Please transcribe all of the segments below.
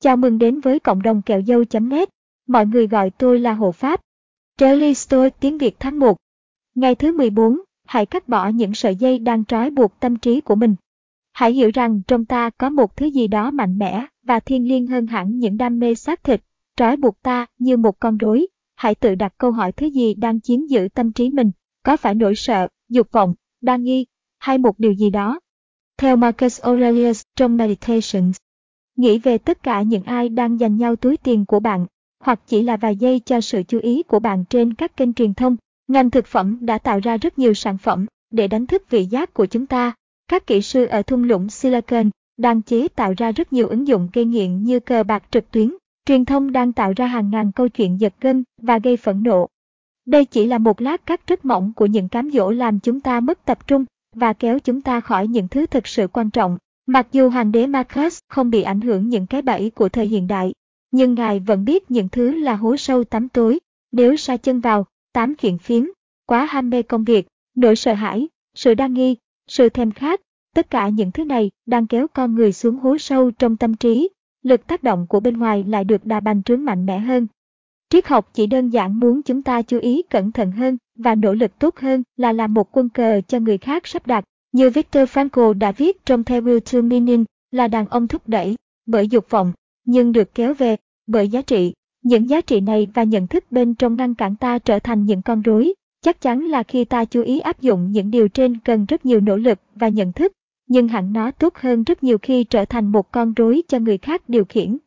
Chào mừng đến với cộng đồng kẹo dâu.net. Mọi người gọi tôi là Hộ Pháp. Daily Store tiếng Việt tháng 1. Ngày thứ 14, hãy cắt bỏ những sợi dây đang trói buộc tâm trí của mình. Hãy hiểu rằng trong ta có một thứ gì đó mạnh mẽ và thiêng liêng hơn hẳn những đam mê xác thịt, trói buộc ta như một con rối. Hãy tự đặt câu hỏi thứ gì đang chiếm giữ tâm trí mình, có phải nỗi sợ, dục vọng, đa nghi, hay một điều gì đó. Theo Marcus Aurelius trong Meditations, nghĩ về tất cả những ai đang dành nhau túi tiền của bạn, hoặc chỉ là vài giây cho sự chú ý của bạn trên các kênh truyền thông. Ngành thực phẩm đã tạo ra rất nhiều sản phẩm để đánh thức vị giác của chúng ta. Các kỹ sư ở thung lũng Silicon đang chế tạo ra rất nhiều ứng dụng gây nghiện như cờ bạc trực tuyến. Truyền thông đang tạo ra hàng ngàn câu chuyện giật gân và gây phẫn nộ. Đây chỉ là một lát cắt rất mỏng của những cám dỗ làm chúng ta mất tập trung và kéo chúng ta khỏi những thứ thực sự quan trọng. Mặc dù hoàng đế Marcus không bị ảnh hưởng những cái bẫy của thời hiện đại, nhưng ngài vẫn biết những thứ là hố sâu tắm tối. Nếu sa chân vào, tám chuyện phiếm, quá ham mê công việc, nỗi sợ hãi, sự đa nghi, sự thèm khát, tất cả những thứ này đang kéo con người xuống hố sâu trong tâm trí. Lực tác động của bên ngoài lại được đà bành trướng mạnh mẽ hơn. Triết học chỉ đơn giản muốn chúng ta chú ý cẩn thận hơn và nỗ lực tốt hơn là làm một quân cờ cho người khác sắp đặt. Như Viktor Frankl đã viết trong The Will to Meaning là đàn ông thúc đẩy bởi dục vọng, nhưng được kéo về bởi giá trị. Những giá trị này và nhận thức bên trong ngăn cản ta trở thành những con rối. Chắc chắn là khi ta chú ý áp dụng những điều trên cần rất nhiều nỗ lực và nhận thức, nhưng hẳn nó tốt hơn rất nhiều khi trở thành một con rối cho người khác điều khiển.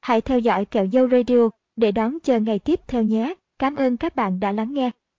Hãy theo dõi kẹo dâu radio để đón chờ ngày tiếp theo nhé. Cảm ơn các bạn đã lắng nghe.